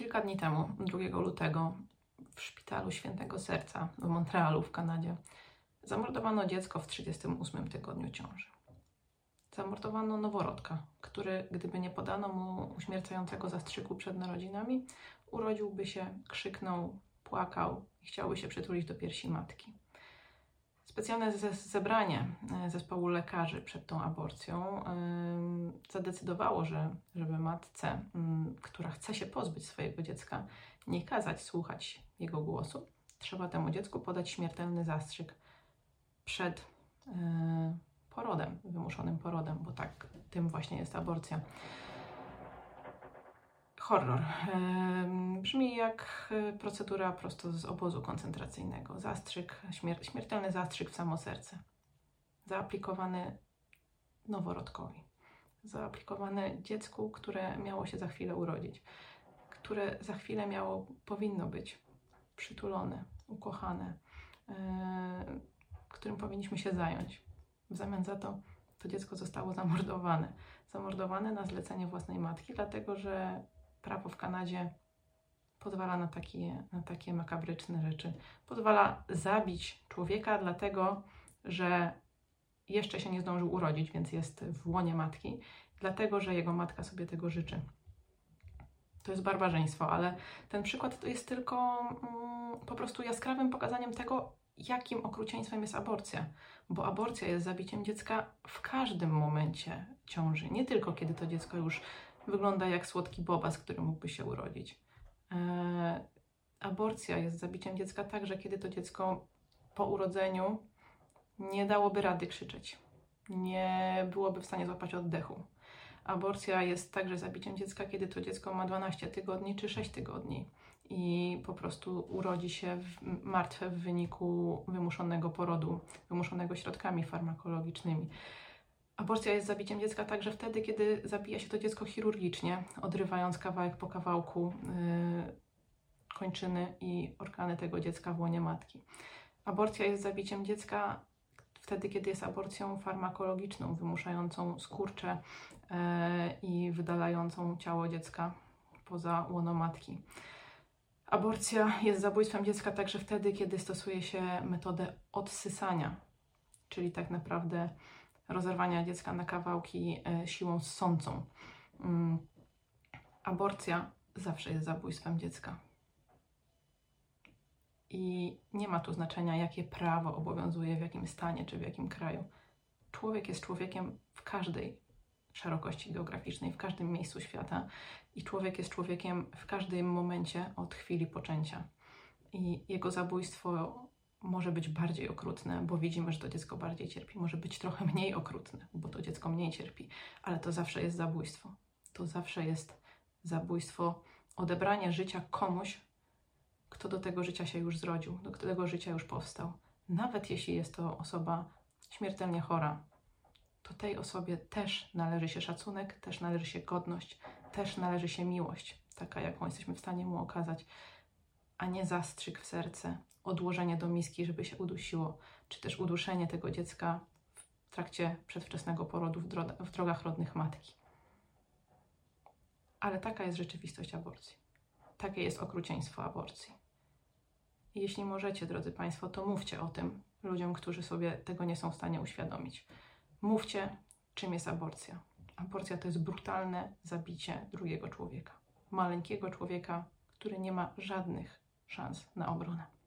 Kilka dni temu, 2 lutego, w szpitalu Świętego Serca w Montrealu w Kanadzie zamordowano dziecko w 38 tygodniu ciąży. Zamordowano noworodka, który, gdyby nie podano mu uśmiercającego zastrzyku przed narodzinami, urodziłby się, krzyknął, płakał i chciałby się przytulić do piersi matki. Specjalne zebranie e, zespołu lekarzy przed tą aborcją zadecydowało, że żeby matce, która chce się pozbyć swojego dziecka, nie kazać słuchać jego głosu, trzeba temu dziecku podać śmiertelny zastrzyk przed e, porodem, wymuszonym porodem, bo tak tym właśnie jest aborcja horror. Jak e, procedura prosto z obozu koncentracyjnego. Zastrzyk, śmier śmiertelny zastrzyk w samo serce. Zaaplikowany noworodkowi. Zaaplikowany dziecku, które miało się za chwilę urodzić. Które za chwilę miało, powinno być przytulone, ukochane, yy, którym powinniśmy się zająć. W zamian za to to dziecko zostało zamordowane. Zamordowane na zlecenie własnej matki, dlatego że prawo w Kanadzie pozwala na takie, na takie makabryczne rzeczy. Pozwala zabić człowieka, dlatego że jeszcze się nie zdążył urodzić, więc jest w łonie matki, dlatego że jego matka sobie tego życzy. To jest barbarzyństwo, ale ten przykład to jest tylko mm, po prostu jaskrawym pokazaniem tego, jakim okrucieństwem jest aborcja. Bo aborcja jest zabiciem dziecka w każdym momencie ciąży, nie tylko kiedy to dziecko już wygląda jak słodki bobas, który mógłby się urodzić. E, aborcja jest zabiciem dziecka także, kiedy to dziecko po urodzeniu nie dałoby rady krzyczeć, nie byłoby w stanie złapać oddechu. Aborcja jest także zabiciem dziecka, kiedy to dziecko ma 12 tygodni czy 6 tygodni i po prostu urodzi się w, martwe w wyniku wymuszonego porodu, wymuszonego środkami farmakologicznymi. Aborcja jest zabiciem dziecka także wtedy, kiedy zabija się to dziecko chirurgicznie, odrywając kawałek po kawałku yy, kończyny i organy tego dziecka w łonie matki. Aborcja jest zabiciem dziecka wtedy, kiedy jest aborcją farmakologiczną, wymuszającą skurcze yy, i wydalającą ciało dziecka poza łono matki. Aborcja jest zabójstwem dziecka także wtedy, kiedy stosuje się metodę odsysania, czyli tak naprawdę rozerwania dziecka na kawałki e, siłą ssącą. Mm. Aborcja zawsze jest zabójstwem dziecka. I nie ma tu znaczenia, jakie prawo obowiązuje w jakim stanie czy w jakim kraju. Człowiek jest człowiekiem w każdej szerokości geograficznej, w każdym miejscu świata i człowiek jest człowiekiem w każdym momencie od chwili poczęcia. I jego zabójstwo może być bardziej okrutne, bo widzimy, że to dziecko bardziej cierpi. Może być trochę mniej okrutne, bo to dziecko mniej cierpi, ale to zawsze jest zabójstwo. To zawsze jest zabójstwo, odebranie życia komuś, kto do tego życia się już zrodził, do tego życia już powstał. Nawet jeśli jest to osoba śmiertelnie chora, to tej osobie też należy się szacunek, też należy się godność, też należy się miłość, taka jaką jesteśmy w stanie mu okazać, a nie zastrzyk w serce, odłożenie do miski, żeby się udusiło, czy też uduszenie tego dziecka w trakcie przedwczesnego porodu w, w drogach rodnych matki. Ale taka jest rzeczywistość aborcji. Takie jest okrucieństwo aborcji. Jeśli możecie, drodzy Państwo, to mówcie o tym ludziom, którzy sobie tego nie są w stanie uświadomić. Mówcie, czym jest aborcja. Aborcja to jest brutalne zabicie drugiego człowieka. Maleńkiego człowieka, który nie ma żadnych szans na obronę.